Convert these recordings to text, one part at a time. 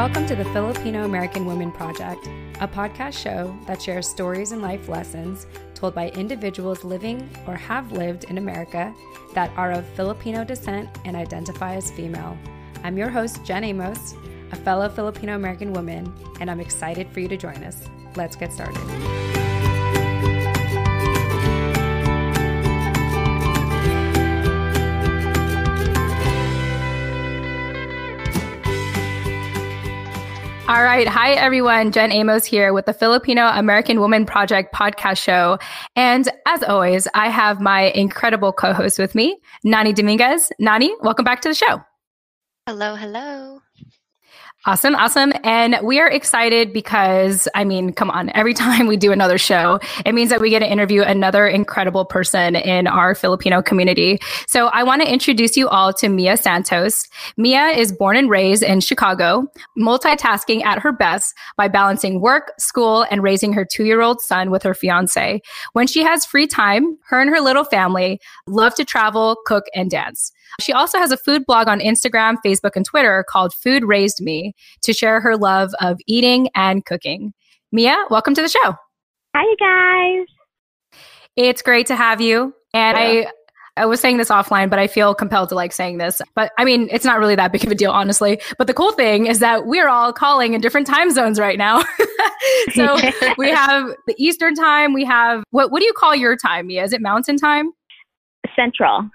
Welcome to the Filipino American Women Project, a podcast show that shares stories and life lessons told by individuals living or have lived in America that are of Filipino descent and identify as female. I'm your host, Jen Amos, a fellow Filipino American woman, and I'm excited for you to join us. Let's get started. All right. Hi, everyone. Jen Amos here with the Filipino American Woman Project podcast show. And as always, I have my incredible co host with me, Nani Dominguez. Nani, welcome back to the show. Hello, hello. Awesome, awesome. And we are excited because, I mean, come on, every time we do another show, it means that we get to interview another incredible person in our Filipino community. So I want to introduce you all to Meia Santos. Meia is born and raised in Chicago, multitasking at her best by balancing work, school, and raising her two year old son with her fiance. When she has free time, her and her little family love to travel, cook, and dance. She also has a food blog on Instagram, Facebook, and Twitter called Food Raised Me to share her love of eating and cooking. Meia, welcome to the show. Hi, you guys. It's great to have you. And yeah. I I was saying this offline, but I feel compelled to like saying this. But I mean, it's not really that big of a deal, honestly. But the cool thing is that we're all calling in different time zones right now. so we have the Eastern time. We have what? What do you call your time, Meia? Is it Mountain time? Central.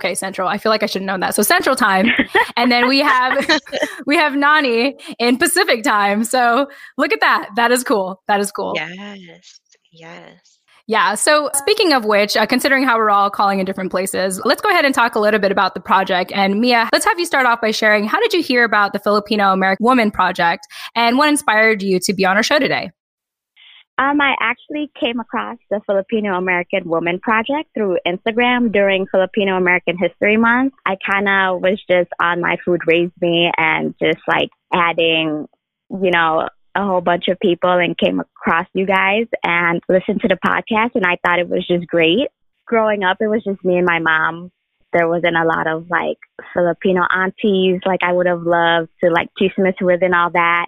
Okay, Central. I feel like I should have known that. So Central time, and then we have we have Nani in Pacific time. So look at that. That is cool. That is cool. Yes. Yes. Yeah. So speaking of which, uh, considering how we're all calling in different places, let's go ahead and talk a little bit about the project. And Meia, let's have you start off by sharing how did you hear about the Filipino American Woman Project and what inspired you to be on our show today? Um, I actually came across the Filipino American Woman Project through Instagram during Filipino American History Month. I kind of was just on my food raised me and just like adding, you know, a whole bunch of people and came across you guys and listened to the podcast and I thought it was just great. Growing up, it was just me and my mom. There wasn't a lot of like Filipino aunties like I would have loved to like chismis with and all that.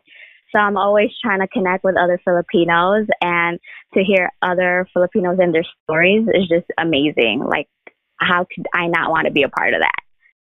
So I'm always trying to connect with other Filipinos and to hear other Filipinos and their stories is just amazing. Like, how could I not want to be a part of that?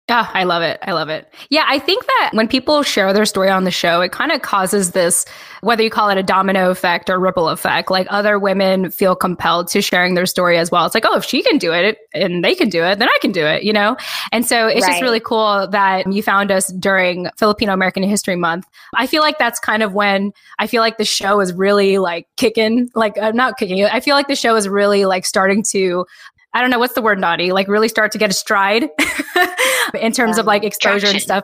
Yeah, I love it. I love it. Yeah, I think that when people share their story on the show, it kind of causes this, whether you call it a domino effect or ripple effect, like other women feel compelled to sharing their story as well. It's like, oh, if she can do it and they can do it, then I can do it, you know? And so it's right. just really cool that you found us during Filipino American History Month. I feel like that's kind of when I feel like the show is really like kicking, like I'm uh, not kicking I feel like the show is really like starting to I don't know what's the word Nani, like really start to get a stride in terms um, of like exposure traction. and stuff.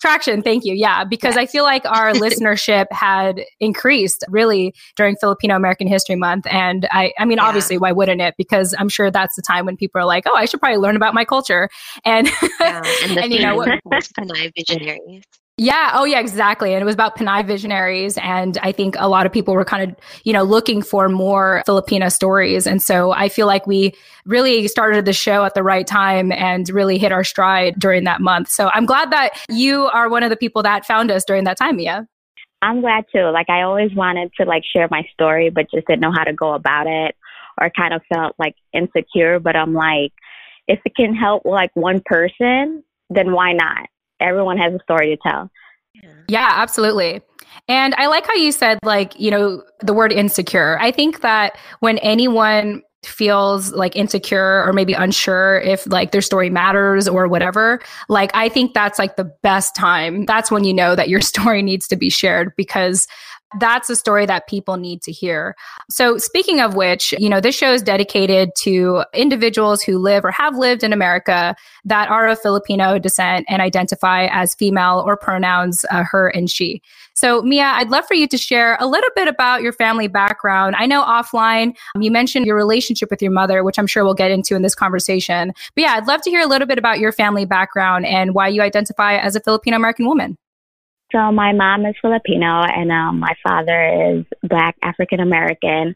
Traction, thank you. Yeah, because. I feel like our listenership had increased really during Filipino American History Month. And I I mean, yeah. obviously, why wouldn't it? Because I'm sure that's the time when people are like, oh, I should probably learn about my culture. And, yeah, and, and you know, what, visionaries. Yeah. Oh, yeah, exactly. And it was about Pinay visionaries. And I think a lot of people were kind of, you know, looking for more Filipino stories. And so I feel like we really started the show at the right time and really hit our stride during that month. So I'm glad that you are one of the people that found us during that time, Meia. I'm glad too. Like I always wanted to like share my story, but just didn't know how to go about it or kind of felt like insecure. But I'm like, if it can help like one person, then why not? Everyone has a story to tell. Yeah, absolutely. And I like how you said, like, you know, the word insecure. I think that when anyone feels like insecure or maybe unsure if like their story matters or whatever, like, I think that's like the best time. That's when you know that your story needs to be shared because that's a story that people need to hear. So, speaking of which, you know, this show is dedicated to individuals who live or have lived in America that are of Filipino descent and identify as female or pronouns uh, her and she. So, Meia, I'd love for you to share a little bit about your family background. I know offline um, you mentioned your relationship with your mother, which I'm sure we'll get into in this conversation. But yeah, I'd love to hear a little bit about your family background and why you identify as a Filipino American woman. So my mom is Filipino and um, my father is Black African American.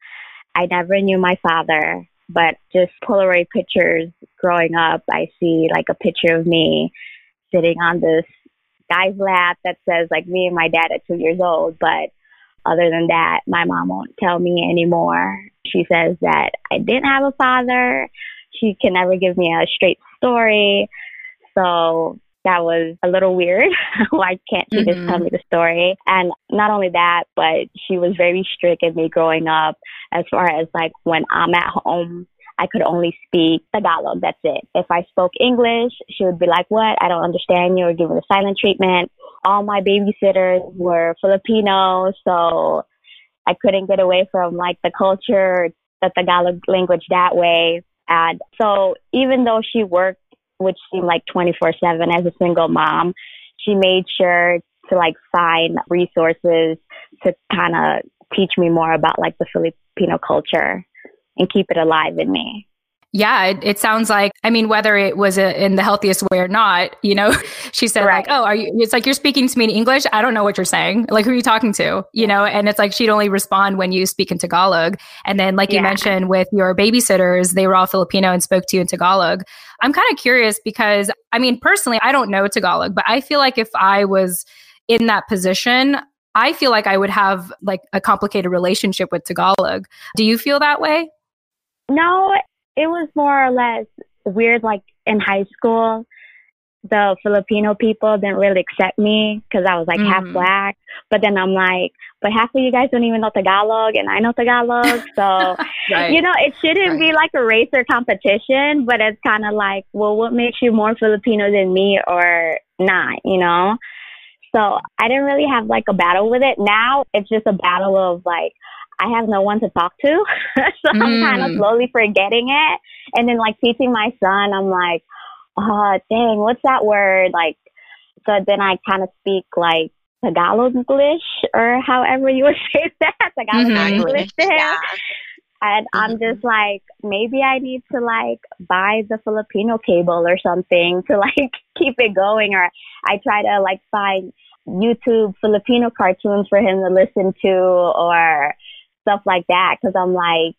I never knew my father, but just Polaroid pictures growing up, I see like a picture of me sitting on this guy's lap that says like me and my dad at two years old. But other than that, my mom won't tell me anymore. She says that I didn't have a father. She can never give me a straight story. So that was a little weird. Why can't she mm-hmm. just tell mm-hmm. me the story? And not only that, but she was very strict in me growing up as far as like when I'm at home, I could only speak Tagalog. That's it. If I spoke English, she would be like, what? I don't understand you or give me the silent treatment. All my babysitters were Filipino. So I couldn't get away from like the culture, the Tagalog language that way. And so even though she worked which seemed like 24 7 as a single mom. She made sure to like find resources to kind of teach me more about like the Filipino culture and keep it alive in me. Yeah, it, it, sounds like, I mean, whether it was a, in the healthiest way or not, you know, she said, right. like, oh, are you, it's like you're speaking to me in English. I don't know what you're saying. Like, who are you talking to? You know, and it's like she'd only respond when you speak in Tagalog. And then, like yeah. you mentioned with your babysitters, they were all Filipino and spoke to you in Tagalog. I'm kind of curious because, I mean, personally, I don't know Tagalog, but I feel like if I was in that position, I feel like I would have like a complicated relationship with Tagalog. Do you feel that way? No, it was more or less weird. Like in high school, the Filipino people didn't really accept me because I was like mm. half black. But then I'm like, but half of you guys don't even know Tagalog, and I know Tagalog. So, right. you know, it shouldn't right. be like a race or competition, but it's kind of like, well, what makes you more Filipino than me or not, you know? So I didn't really have like a battle with it. Now it's just a battle of like, I have no one to talk to. so mm. I'm kind of slowly forgetting it. And then like teaching my son, I'm like, oh, dang, what's that word? Like, so then I kind of speak like Tagalog English or however you would say that. Tagalog mm-hmm. English to him. Yeah. And mm-hmm. I'm just like, maybe I need to like buy the Filipino cable or something to like keep it going. Or I try to like find YouTube Filipino cartoons for him to listen to or stuff like that because I'm like,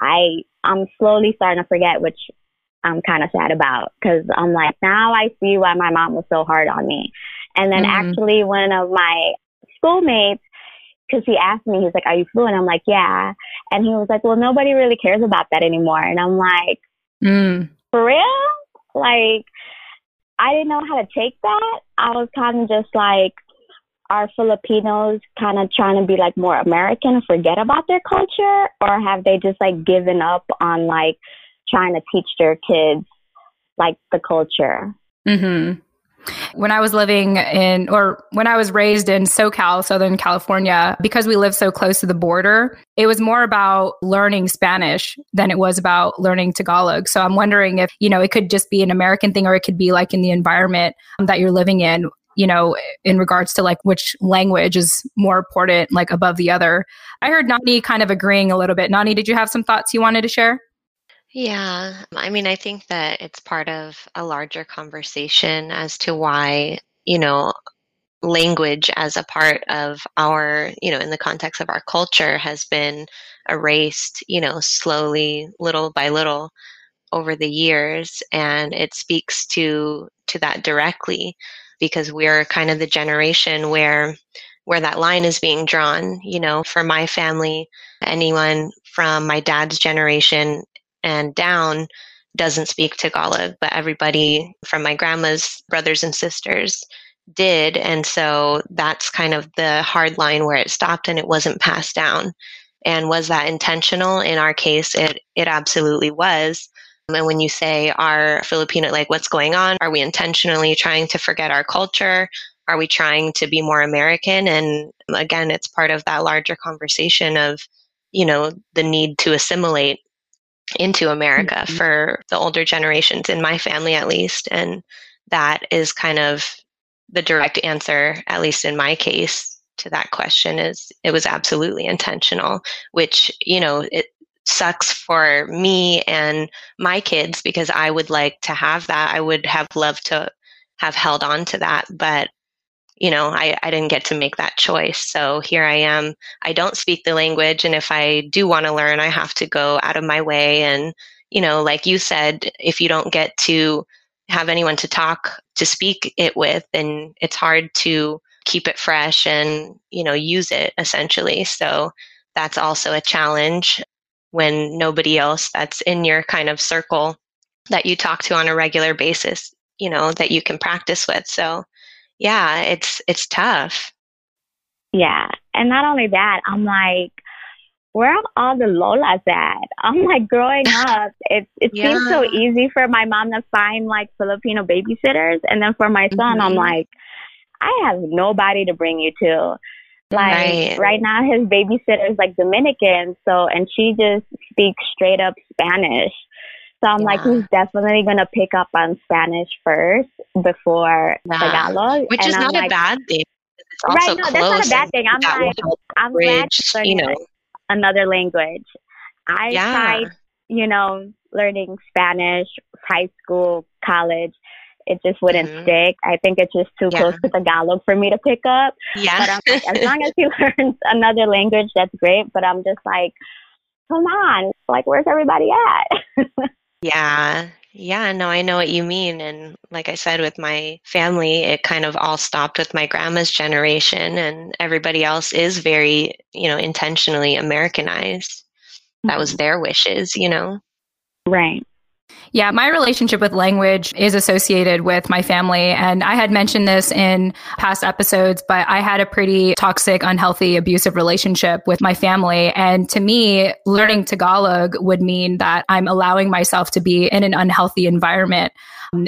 I I'm slowly starting to forget, which I'm kind of sad about because I'm like, now I see why my mom was so hard on me. And then mm-hmm. actually, one of my schoolmates, because he asked me, he's like, "Are you fluent?" I'm like, "Yeah," and he was like, "Well, nobody really cares about that anymore." And I'm like, mm. "For real?" Like, I didn't know how to take that. I was kind of just like, are Filipinos kind of trying to be like more American and forget about their culture? Or have they just like given up on like trying to teach their kids like the culture? Mm-hmm. When I was living in, or when I was raised in SoCal, Southern California, because we live so close to the border, it was more about learning Spanish than it was about learning Tagalog. So I'm wondering if, you know, it could just be an American thing or it could be like in the environment that you're living in you know, in regards to like which language is more important, like above the other. I heard Nani kind of agreeing a little bit. Nani, did you have some thoughts you wanted to share? Yeah, I mean, I think that it's part of a larger conversation as to why, you know, language as a part of our, you know, in the context of our culture has been erased, you know, slowly, little by little over the years. And it speaks to, to that directly because we're kind of the generation where where that line is being drawn you know for my family anyone from my dad's generation and down doesn't speak tagalog but everybody from my grandma's brothers and sisters did. And so that's kind of the hard line where it stopped and it wasn't passed down. And was that intentional? In our case it it absolutely was and when you say are Filipino, like what's going on? Are we intentionally trying to forget our culture? Are we trying to be more American? And again, it's part of that larger conversation of, you know, the need to assimilate into America mm-hmm. for the older generations, in my family at least. And that is kind of the direct answer, at least in my case, to that question is it was absolutely intentional, which, you know, it, sucks for me and my kids because I would like to have that. I would have loved to have held on to that, but you know, I, I didn't get to make that choice. So here I am. I don't speak the language. And if I do want to learn, I have to go out of my way. And, you know, like you said, if you don't get to have anyone to talk to speak it with and it's hard to keep it fresh and you know use it essentially so that's also a challenge when nobody else that's in your kind of circle that you talk to on a regular basis you know that you can practice with so yeah it's it's tough yeah and not only that i'm like where are all the Lolas at? I'm like growing up, it it yeah. seems so easy for my mom to find like Filipino babysitters, and then for my son, mm-hmm. I'm like, I have nobody to bring you to. Like right. right now, his babysitter is like Dominican, so and she just speaks straight up Spanish. So I'm yeah. like, he's definitely gonna pick up on Spanish first before yeah. Tagalog, which and is I'm not like, a bad thing. right? No, that's not a bad thing. I'm like, I'm glad you know another language. I yeah. tried, you know, learning Spanish, high school, college, it just wouldn't mm-hmm. stick. I think it's just too yeah. close to Tagalog for me to pick up. Yeah. But I'm like, as long as he learns another language, that's great. But I'm just like, come on, like, where's everybody at? yeah. Yeah, no, I know what you mean. And like I said, with my family, it kind of all stopped with my grandma's generation, and everybody else is very, you know, intentionally Americanized. That was mm-hmm. their wishes, you know? Right. Yeah, my relationship with language is associated with my family. And I had mentioned this in past episodes, but I had a pretty toxic, unhealthy, abusive relationship with my family. And to me, learning Tagalog would mean that I'm allowing myself to be in an unhealthy environment.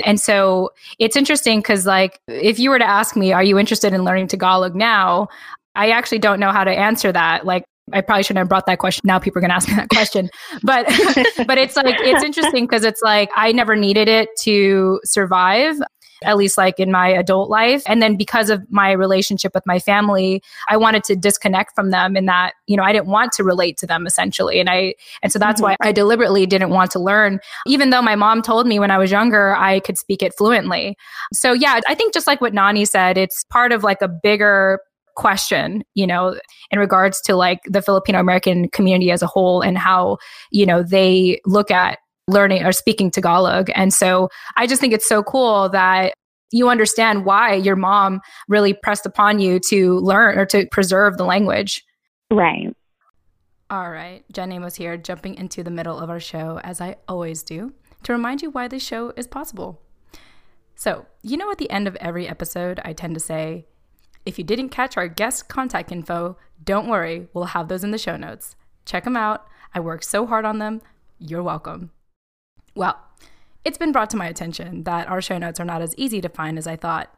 And so it's interesting because, like, if you were to ask me, are you interested in learning Tagalog now? I actually don't know how to answer that. Like, I probably shouldn't have brought that question. Now people are going to ask me that question. But but it's like it's interesting because it's like I never needed it to survive at least like in my adult life. And then because of my relationship with my family, I wanted to disconnect from them in that, you know, I didn't want to relate to them essentially. And I, and so that's mm-hmm. why I deliberately didn't want to learn, even though my mom told me when I was younger, I could speak it fluently. So yeah, I think just like what Nani said, it's part of like a bigger question, you know, in regards to like the Filipino American community as a whole and how, you know, they look at learning or speaking Tagalog. And so I just think it's so cool that you understand why your mom really pressed upon you to learn or to preserve the language. Right. All right. Jen was here, jumping into the middle of our show, as I always do, to remind you why this show is possible. So, you know, at the end of every episode, I tend to say, if you didn't catch our guest contact info, don't worry, we'll have those in the show notes. Check them out. I worked so hard on them. You're welcome. Well, it's been brought to my attention that our show notes are not as easy to find as I thought,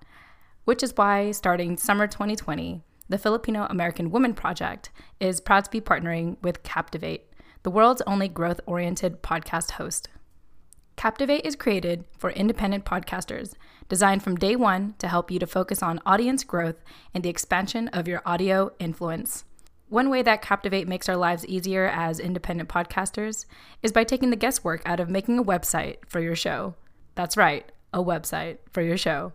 which is why, starting summer 2020, the Filipino American Woman Project is proud to be partnering with Captivate, the world's only growth oriented podcast host. Captivate is created for independent podcasters designed from day one to help you to focus on audience growth and the expansion of your audio influence. One way that Captivate makes our lives easier as independent podcasters is by taking the guesswork out of making a website for your show. That's right, a website for your show.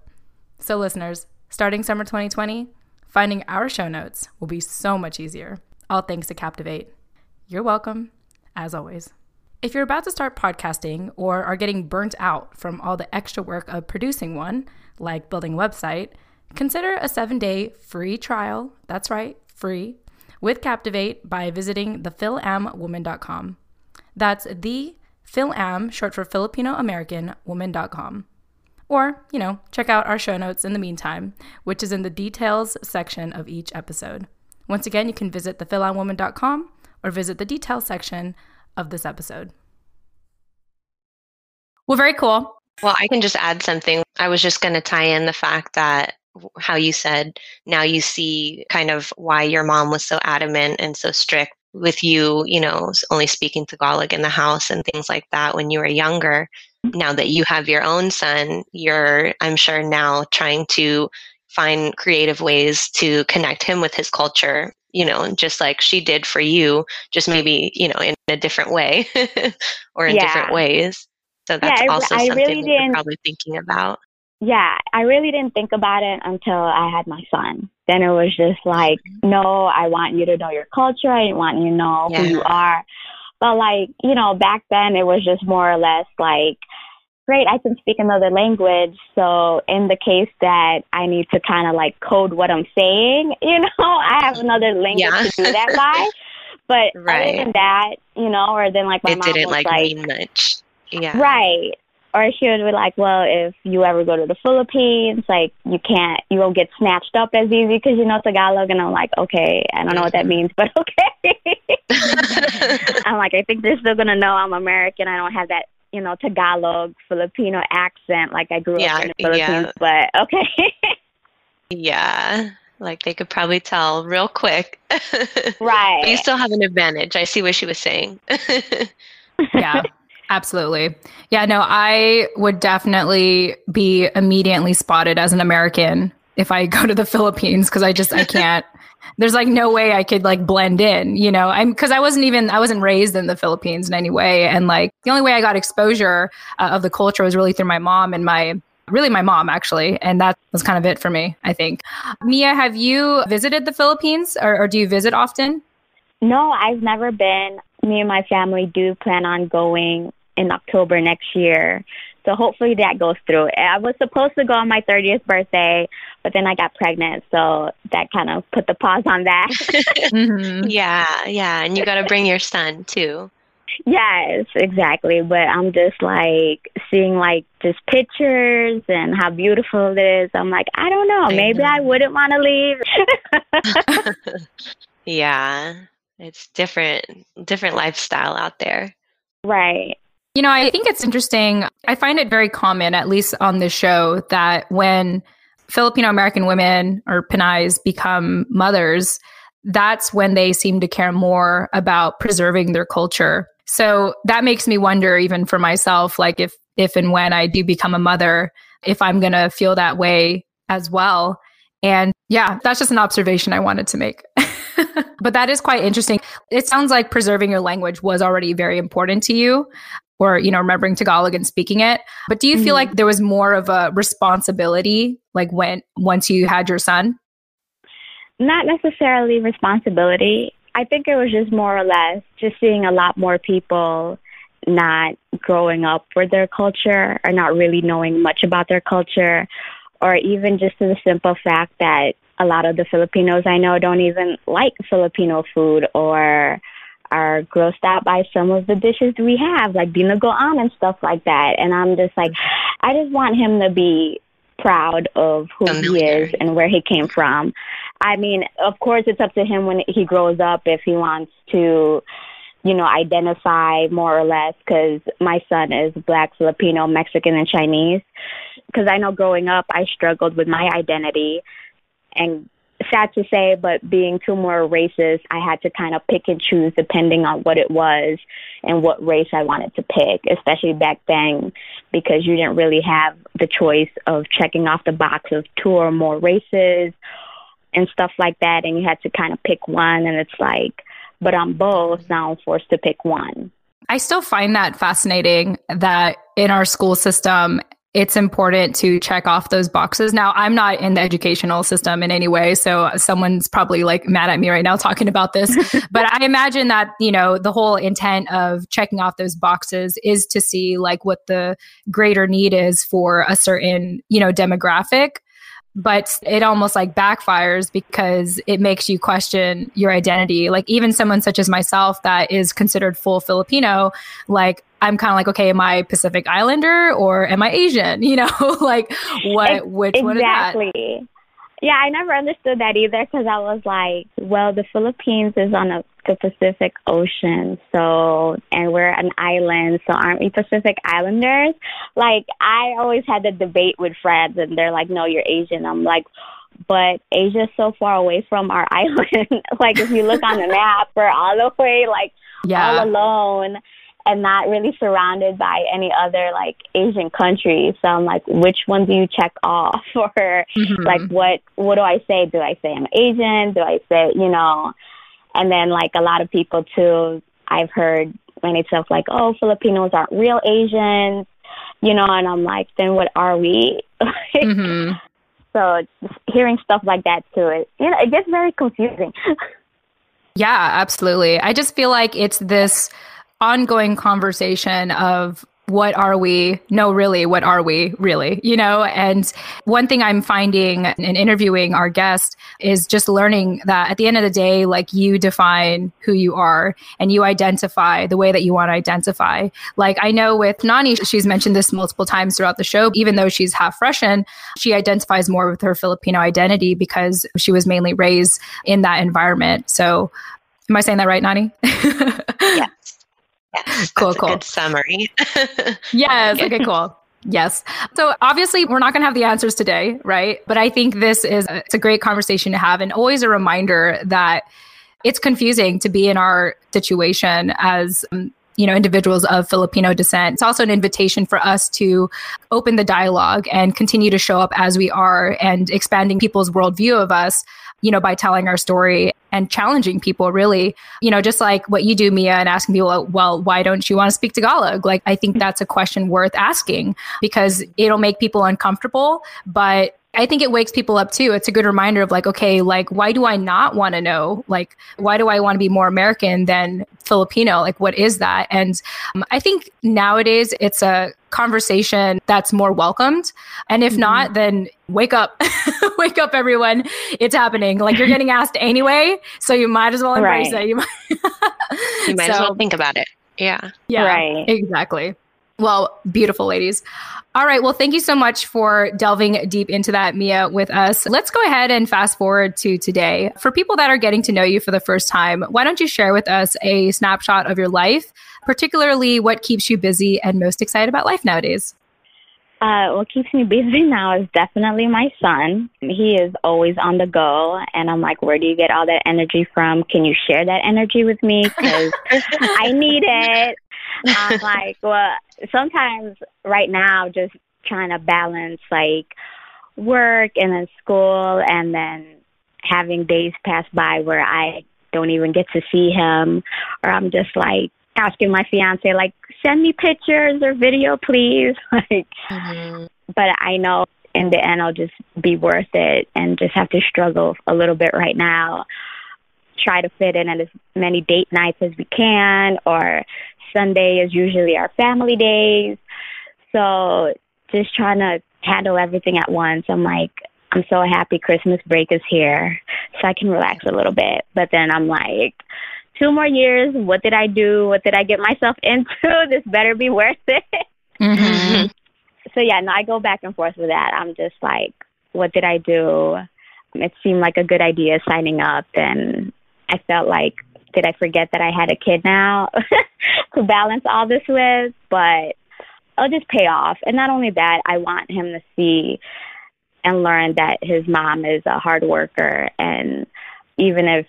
So, listeners, starting summer 2020, finding our show notes will be so much easier. All thanks to Captivate. You're welcome, as always. If you're about to start podcasting or are getting burnt out from all the extra work of producing one, like building a website, consider a seven day free trial. That's right, free with Captivate by visiting thefilamwoman.com. That's the Philam, short for Filipino American woman.com. Or, you know, check out our show notes in the meantime, which is in the details section of each episode. Once again, you can visit thefilamwoman.com or visit the details section of this episode. Well, very cool. Well, I can just add something. I was just going to tie in the fact that how you said now you see kind of why your mom was so adamant and so strict with you, you know, only speaking Tagalog in the house and things like that when you were younger. Mm-hmm. Now that you have your own son, you're, I'm sure, now trying to find creative ways to connect him with his culture you know, just like she did for you, just maybe, you know, in a different way or in yeah. different ways. So that's yeah, also I, something really you're probably thinking about. Yeah, I really didn't think about it until I had my son. Then it was just like, mm-hmm. no, I want you to know your culture. I want you to know yeah. who you are. But like, you know, back then it was just more or less like, great, I can speak another language. So in the case that I need to kind of like code what I'm saying, you know, I have another language yeah. to do that by. But right. other than that, you know, or then like my it mom didn't was like, like mean much. Yeah. Right. Or she would be like, well, if you ever go to the Philippines, like you can't, you won't get snatched up as easy because you know Tagalog. And I'm like, okay, I don't know what that mm-hmm. means, but okay. I'm like, I think they're still gonna know I'm American. I don't have that, you know, Tagalog Filipino accent like I grew yeah, up in the Philippines. Yeah. But okay. yeah. Like they could probably tell real quick. right. But you still have an advantage. I see what she was saying. yeah. Absolutely. Yeah, no, I would definitely be immediately spotted as an American if I go to the Philippines because I just I can't. There's like no way I could like blend in, you know. I'm because I wasn't even I wasn't raised in the Philippines in any way and like the only way I got exposure uh, of the culture was really through my mom and my really my mom actually and that was kind of it for me i think. Meia have you visited the philippines or, or, do you visit often? No i've never been. Me and my family do plan on going in october next year so hopefully that goes through i was supposed to go on my 30th birthday but then i got pregnant so that kind of put the pause on that mm-hmm. yeah yeah and you got to bring your son too Yes, exactly. But I'm just like seeing like just pictures and how beautiful it is. I'm like, I don't know. Maybe I, I wouldn't want to leave. yeah. It's different different lifestyle out there. Right. You know, I think it's interesting. I find it very common, at least on this show, that when Filipino American women or Pinays become mothers, that's when they seem to care more about preserving their culture so that makes me wonder, even for myself, like if, if and when I do become a mother, if I'm going to feel that way as well. And yeah, that's just an observation I wanted to make. but that is quite interesting. It sounds like preserving your language was already very important to you or you know remembering Tagalog and speaking it. But do you mm-hmm. feel like there was more of a responsibility like when once you had your son? Not necessarily responsibility. I think it was just more or less just seeing a lot more people not growing up with their culture or not really knowing much about their culture, or even just the simple fact that a lot of the Filipinos I know don't even like Filipino food or are grossed out by some of the dishes we have, like dinuguan and stuff like that. And I'm just like, I just want him to be proud of who he is and where he came from. I mean, of course, it's up to him when he grows up if he wants to, you know, identify more or less. Because my son is black, Filipino, Mexican, and Chinese. Because I know growing up, I struggled with my identity, and sad to say, but being two more races, I had to kind of pick and choose depending on what it was and what race I wanted to pick, especially back then, because you didn't really have the choice of checking off the box of two or more races and stuff like that. And you had to kind of pick one. And it's like, but I'm both. Now I'm forced to pick one. I still find that fascinating that in our school system, it's important to check off those boxes. Now, I'm not in the educational system in any way, so someone's probably like mad at me right now talking about this. but I imagine that, you know, the whole intent of checking off those boxes is to see like what the greater need is for a certain, you know, demographic but it almost like backfires because it makes you question your identity. Like even someone such as myself that is considered full Filipino, like I'm kind of like, okay, am I Pacific Islander or am I Asian? You know, like what, which exactly. one is that? Exactly. Yeah, I never understood that either because I was like, well, the Philippines is on a, the Pacific Ocean, so, and we're an island, so aren't we Pacific Islanders? Like, I always had the debate with friends, and they're like, no, you're Asian. I'm like, but Asia's so far away from our island. like, if you look on the map, we're all the way, like, yeah. all alone and not really surrounded by any other like Asian countries. So I'm like, which one do you check off? or mm-hmm. like, what what do I say? Do I say I'm Asian? Do I say you know? And then like a lot of people too, I've heard many stuff like, oh, Filipinos aren't real Asians, you know, and I'm like, then what are we? mm-hmm. So hearing stuff like that too, it you know, it gets very confusing. yeah, absolutely. I just feel like it's this ongoing conversation of what are we? No, really, what are we really? You know, and one thing I'm finding in interviewing our guest is just learning that at the end of the day, like you define who you are and you identify the way that you want to identify. Like I know with Nani, she's mentioned this multiple times throughout the show, even though she's half Russian, she identifies more with her Filipino identity because she was mainly raised in that environment. So am I saying that right, Nani? yes. Yes, cool, cool. good summary. yes. Okay, cool. Yes. So obviously we're not going to have the answers today, right? But I think this is a, it's a great conversation to have and always a reminder that it's confusing to be in our situation as um, you know individuals of filipino descent it's also an invitation for us to open the dialogue and continue to show up as we are and expanding people's worldview of us you know, by telling our story and challenging people really, you know, just like what you do, Meia, and asking people, well, why don't you want to speak Tagalog? Like, I think that's a question worth asking because it'll make people uncomfortable, but I think it wakes people up too. It's a good reminder of like, okay, like, why do I not want to know? Like, why do I want to be more American than Filipino? Like, what is that? And um, I think nowadays it's a conversation that's more welcomed. And if mm-hmm. not, then wake up, wake up, everyone. It's happening. Like, you're getting asked anyway. So you might as well embrace right. it. You might, you might so, as well think about it. Yeah. Yeah. Right. Exactly. Well, beautiful ladies. All right. Well, thank you so much for delving deep into that, Meia, with us. Let's go ahead and fast forward to today. For people that are getting to know you for the first time, why don't you share with us a snapshot of your life, particularly what keeps you busy and most excited about life nowadays? Uh, what keeps me busy now is definitely my son. He is always on the go, and I'm like, where do you get all that energy from? Can you share that energy with me? Because I need it. I'm like, well, sometimes right now, just trying to balance like work and then school, and then having days pass by where I don't even get to see him, or I'm just like asking my fiance, like, send me pictures or video, please. like, mm-hmm. but I know in the end, I'll just be worth it and just have to struggle a little bit right now. Try to fit in at as many date nights as we can, or Sunday is usually our family days. So just trying to handle everything at once. I'm like, I'm so happy Christmas break is here so I can relax a little bit. But then I'm like, two more years. What did I do? What did I get myself into? This better be worth it. Mm-hmm. so yeah, no, I go back and forth with that. I'm just like, what did I do? It seemed like a good idea signing up, and I felt like, did I forget that I had a kid now to balance all this with? But it'll just pay off. And not only that, I want him to see and learn that his mom is a hard worker and even if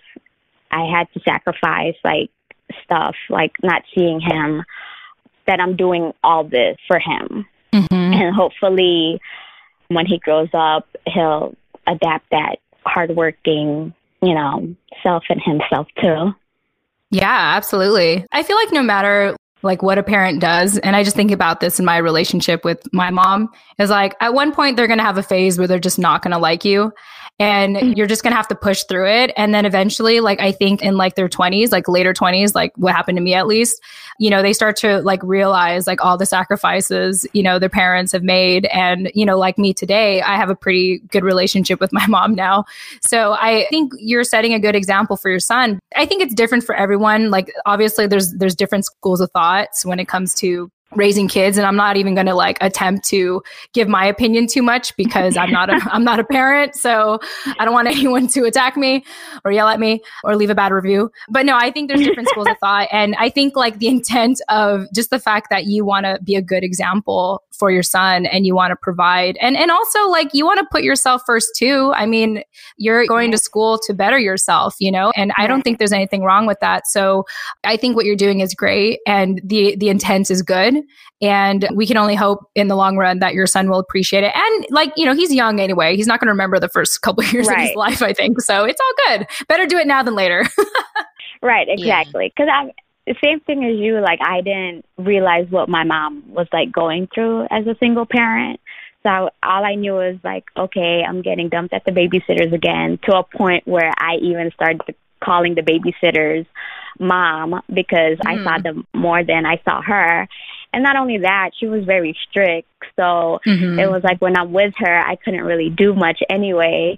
I had to sacrifice like stuff, like not seeing him, that I'm doing all this for him. Mm-hmm. And hopefully, when he grows up, he'll adapt that hardworking, you know, self and himself too. Yeah, absolutely. I feel like no matter like what a parent does and i just think about this in my relationship with my mom is like at one point they're going to have a phase where they're just not going to like you and mm-hmm. you're just going to have to push through it. And then eventually like i think in like their 20s like later 20s like what happened to me at least you know they start to like realize like all the sacrifices you know their parents have made. And you know like me today i have a pretty good relationship with my mom now. So i think you're setting a good example for your son. I think it's different for everyone. Like obviously there's there's different schools of thoughts when it comes to raising kids and I'm not even going to like attempt to give my opinion too much because I'm not a I'm not a parent so I don't want anyone to attack me or yell at me or leave a bad review. But no I think there's different schools of thought and I think like the intent of just the fact that you want to be a good example for your son and you want to provide and and also like you want to put yourself first too. I mean you're going to school to better yourself you know and i don't think there's anything wrong with that. So i think what you're doing is great and the the intent is good and we can only hope in the long run that your son will appreciate it and like you know he's young anyway he's not going to remember the first couple of years right. of his life i think so it's all good better do it now than later right exactly because i'm the same thing as you, like I didn't realize what my mom was like going through as a single parent. So all I knew was like, okay, I'm getting dumped at the babysitters again to a point where I even started calling the babysitters mom because mm. I saw mm. them more than I saw her. And not only that, she was very strict. So mm-hmm. it was like when I'm with her, I couldn't really do much anyway.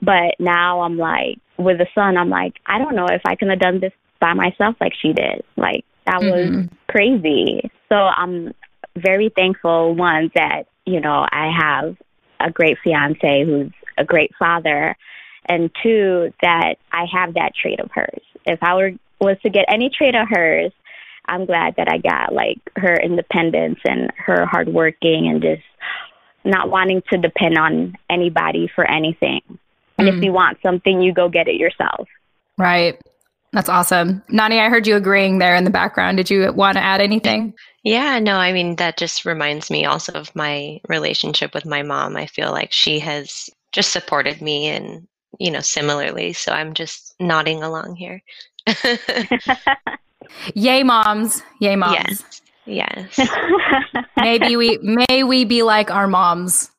But now I'm like, with the son, I'm like, I don't know if I can have done this by myself like she did. Like, that mm-hmm. was crazy. So I'm very thankful, one, that, you know, I have a great fiance who's a great father, and two, that I have that trait of hers. If I were was to get any trait of hers, I'm glad that I got like her independence and her hardworking and just not wanting to depend on anybody for anything. And mm. if you want something, you go get it yourself. Right. That's awesome. Nani, I heard you agreeing there in the background. Did you want to add anything? Yeah, no, I mean, that just reminds me also of my relationship with my mom. I feel like she has just supported me and, you know, similarly. So I'm just nodding along here. Yay, moms. Yay, moms. Yes. Yes. Maybe we, may we be like our moms.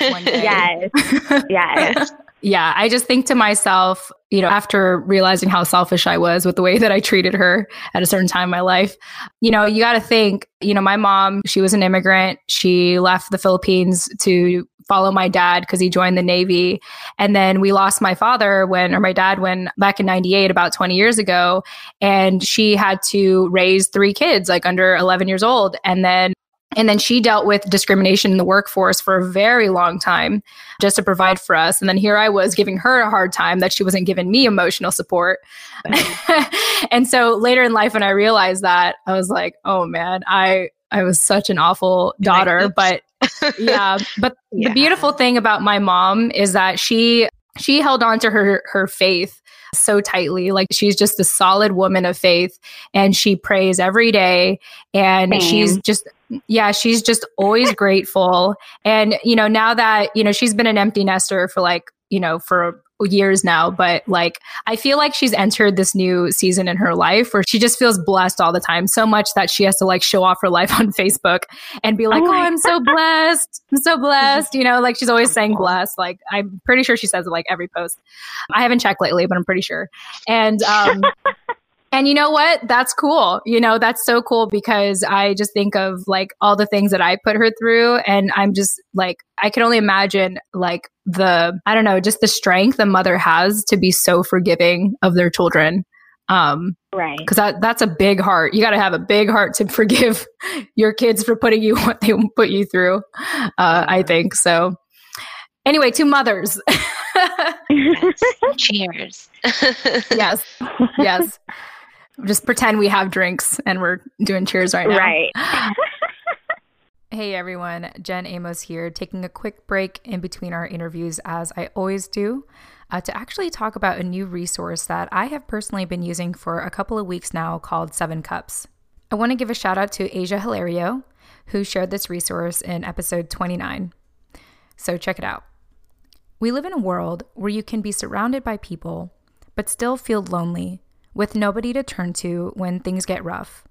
Yes. Yes yeah, I just think to myself, you know, after realizing how selfish I was with the way that I treated her at a certain time in my life, you know, you got to think, you know, my mom, she was an immigrant. She left the Philippines to follow my dad because he joined the Navy. And then we lost my father when, or my dad when back in 98, about 20 years ago. And she had to raise three kids, like under 11 years old. And then and then she dealt with discrimination in the workforce for a very long time just to provide for us. And then here I was giving her a hard time that she wasn't giving me emotional support. and so later in life, when I realized that, I was like, oh man, I, I was such an awful daughter. But yeah, but yeah. the beautiful thing about my mom is that she, she held on to her, her faith so tightly. Like she's just a solid woman of faith and she prays every day and Same. she's just yeah, she's just always grateful. And you know, now that, you know, she's been an empty nester for like, you know, for years now, but like I feel like she's entered this new season in her life where she just feels blessed all the time, so much that she has to like show off her life on Facebook and be like, "Oh, oh I'm so blessed. I'm so blessed." You know, like she's always saying blessed. Like I'm pretty sure she says it like every post. I haven't checked lately, but I'm pretty sure. And um And you know what? That's cool. You know, that's so cool because I just think of like all the things that I put her through. And I'm just like, I can only imagine like the, I don't know, just the strength a mother has to be so forgiving of their children. Um, right. Cause that, that's a big heart. You got to have a big heart to forgive your kids for putting you what they put you through. Uh, I think so. Anyway, to mothers. yes. Cheers. yes. Yes just pretend we have drinks and we're doing cheers right now. Right. hey everyone, Jen Amos here, taking a quick break in between our interviews, as I always do, uh, to actually talk about a new resource that I have personally been using for a couple of weeks now called Seven Cups. I want to give a shout out to Asia Hilario, who shared this resource in episode 29. So check it out. We live in a world where you can be surrounded by people, but still feel lonely with nobody to turn to when things get rough.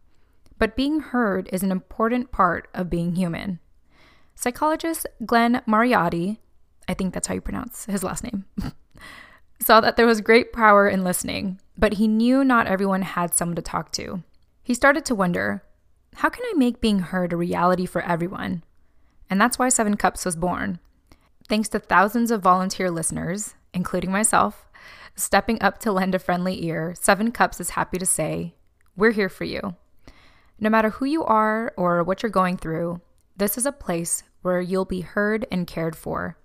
But being heard is an important part of being human. Psychologist Glenn Mariotti, I think that's how you pronounce his last name, saw that there was great power in listening, but he knew not everyone had someone to talk to. He started to wonder how can I make being heard a reality for everyone? And that's why Seven Cups was born. Thanks to thousands of volunteer listeners, including myself, Stepping up to lend a friendly ear, Seven Cups is happy to say, We're here for you. No matter who you are or what you're going through, this is a place where you'll be heard and cared for.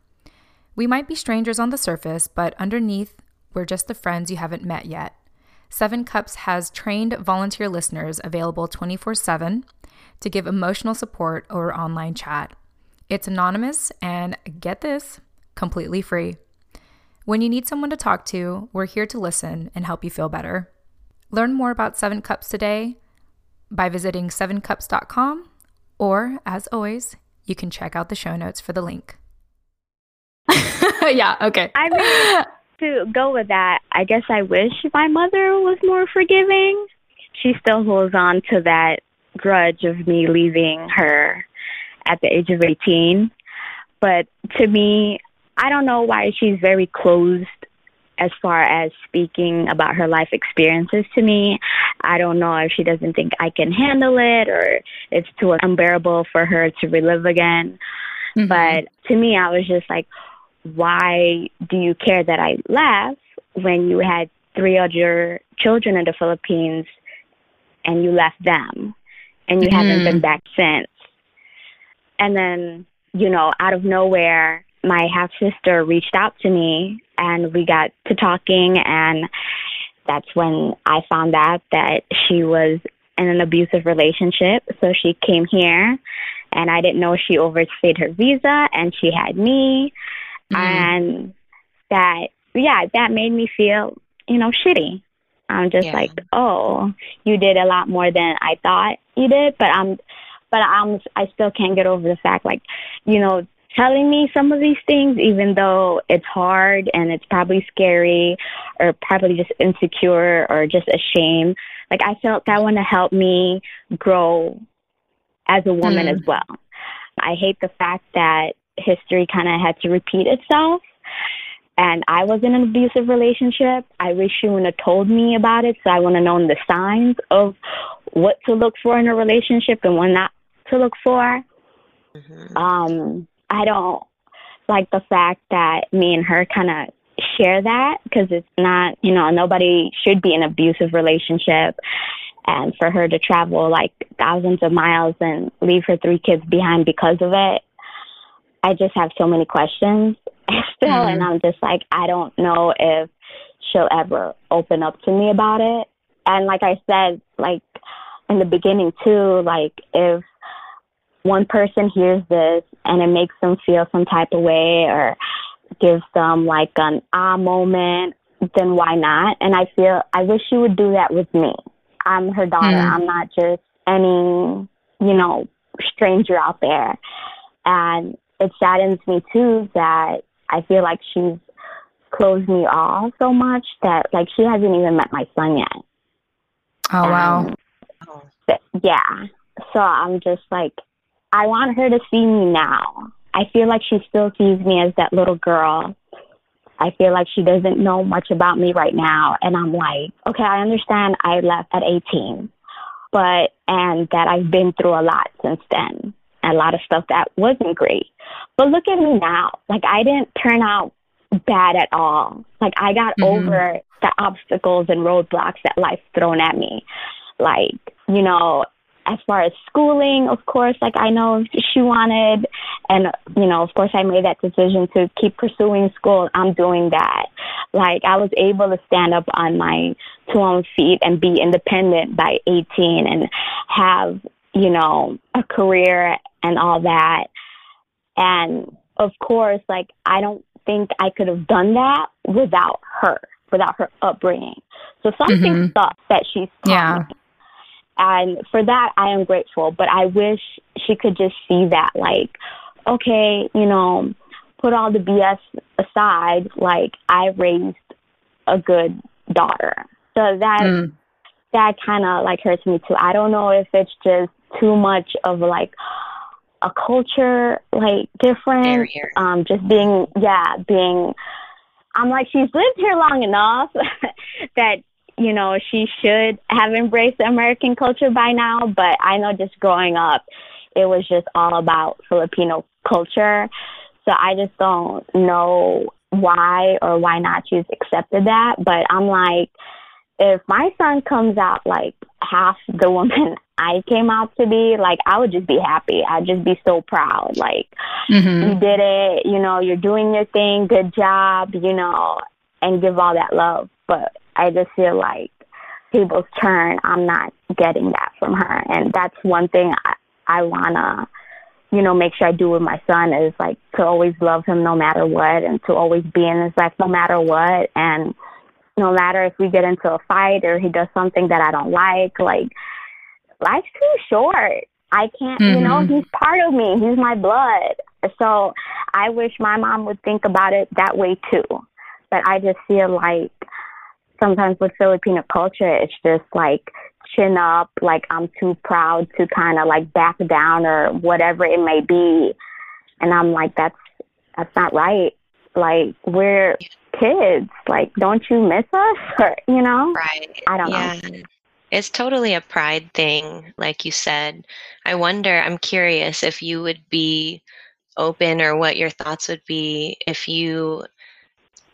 We might be strangers on the surface, but underneath, we're just the friends you haven't met yet. Seven Cups has trained volunteer listeners available 24 7 to give emotional support over online chat. It's anonymous and, get this, completely free. When you need someone to talk to, we're here to listen and help you feel better. Learn more about Seven Cups today by visiting sevencups.com, or as always, you can check out the show notes for the link. yeah, okay. I mean, to go with that, I guess I wish my mother was more forgiving. She still holds on to that grudge of me leaving her at the age of 18. But to me, I don't know why she's very closed as far as speaking about her life experiences to me. I don't know if she doesn't think I can handle it or it's too unbearable for her to relive again. Mm-hmm. But to me, I was just like, why do you care that I left when you had three other children in the Philippines and you left them and you mm-hmm. haven't been back since? And then, you know, out of nowhere, my half sister reached out to me and we got to talking and that's when I found out that she was in an abusive relationship. So she came here and I didn't know she overstayed her visa and she had me mm. and that yeah, that made me feel, you know, shitty. I'm just yeah. like, oh, you did a lot more than I thought you did, but I'm but I'm I still can't get over the fact like, you know, telling me some of these things, even though it's hard and it's probably scary or probably just insecure or just ashamed. Like I felt that one to help me grow as a woman mm. as well. I hate the fact that history kind of had to repeat itself. And I was in an abusive relationship. I wish you would have told me about it so I would have known the signs of what to look for in a relationship and what not to look for. Mm-hmm. Um, I don't like the fact that me and her kind of share that because it's not, you know, nobody should be in an abusive relationship. And for her to travel like thousands of miles and leave her three kids behind because of it, I just have so many questions still. Mm-hmm. And I'm just like, I don't know if she'll ever open up to me about it. And like I said, like in the beginning too, like if one person hears this and it makes them feel some type of way or gives them like an ah moment, then why not? And I feel I wish she would do that with me. I'm her daughter. Mm. I'm not just any, you know, stranger out there. And it saddens me too that I feel like she's closed me off so much that like she hasn't even met my son yet. Oh wow. yeah. So I'm just like I want her to see me now. I feel like she still sees me as that little girl. I feel like she doesn't know much about me right now. And I'm like, okay, I understand I left at 18, but, and that I've been through a lot since then. A lot of stuff that wasn't great. But look at me now. Like, I didn't turn out bad at all. Like, I got mm-hmm. over the obstacles and roadblocks that life thrown at me. Like, you know, as far as schooling, of course, like I know she wanted, and you know, of course, I made that decision to keep pursuing school. I'm doing that. Like I was able to stand up on my two own feet and be independent by 18 and have, you know, a career and all that. And of course, like I don't think I could have done that without her, without her upbringing. So something mm-hmm. that she's yeah. Me and for that, I am grateful. But I wish she could just see that, like, okay, you know, put all the BS aside. Like, I raised a good daughter. So that mm. that kind of like hurts me too. I don't know if it's just too much of like a culture like different. Um, just being yeah, being. I'm like she's lived here long enough that you know, she should have embraced American culture by now, but I know just growing up, it was just all about Filipino culture. So I just don't know why or why not she's accepted that. But I'm like, if my son comes out like half the woman I came out to be, like I would just be happy. I'd just be so proud. Like mm-hmm. you did it, you know, you're doing your thing, good job, you know, and give all that love. But I just feel like tables turn. I'm not getting that from her, and that's one thing I, I wanna, you know, make sure I do with my son is like to always love him no matter what, and to always be in his life no matter what, and no matter if we get into a fight or he does something that I don't like, like life's too short. I can't, mm-hmm. you know, mm-hmm. he's part of me. He's my blood. So I wish my mom would think about it that way too. But I just feel like sometimes with Filipino culture, it's just like chin up, like I'm too proud to kind of like back down or whatever it may be. And I'm like, that's, that's not right. Like we're kids. Like, don't you miss us? Or you know? Right. I don't yeah. know. It's totally a pride thing, like you said. I wonder, I'm curious if you would be open or what your thoughts would be if you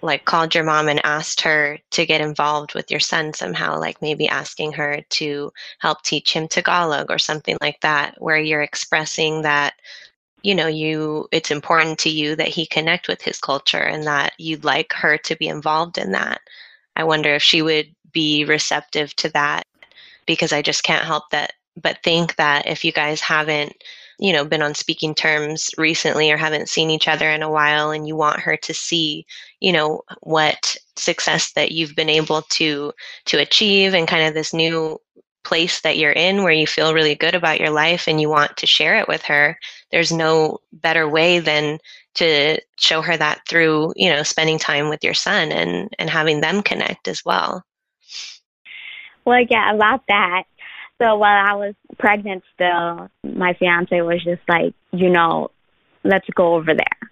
like called your mom and asked her to get involved with your son somehow, like maybe asking her to help teach him Tagalog or something like that, where you're expressing that you know you it's important to you that he connect with his culture and that you'd like her to be involved in that. I wonder if she would be receptive to that because i just can't help that but think that if you guys haven't you know been on speaking terms recently or haven't seen each other in a while and you want her to see you know what success that you've been able to to achieve and kind of this new place that you're in where you feel really good about your life and you want to share it with her there's no better way than to show her that through you know spending time with your son and and having them connect as well. Well yeah about that so while I was pregnant still, my fiance was just like, you know, let's go over there.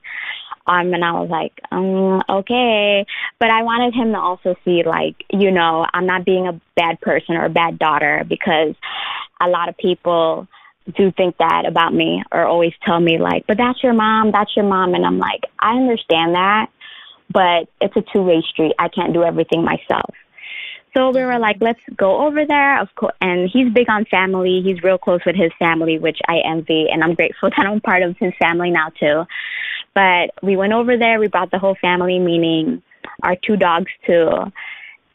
Um, and I was like, um, okay. But I wanted him to also see, like, you know, I'm not being a bad person or a bad daughter because a lot of people do think that about me or always tell me, like, but that's your mom, that's your mom. And I'm like, I understand that, but it's a two way street. I can't do everything myself. So we were like, let's go over there. Of course, and he's big on family. He's real close with his family, which I envy, and I'm grateful that I'm part of his family now too. But we went over there. We brought the whole family, meaning our two dogs too.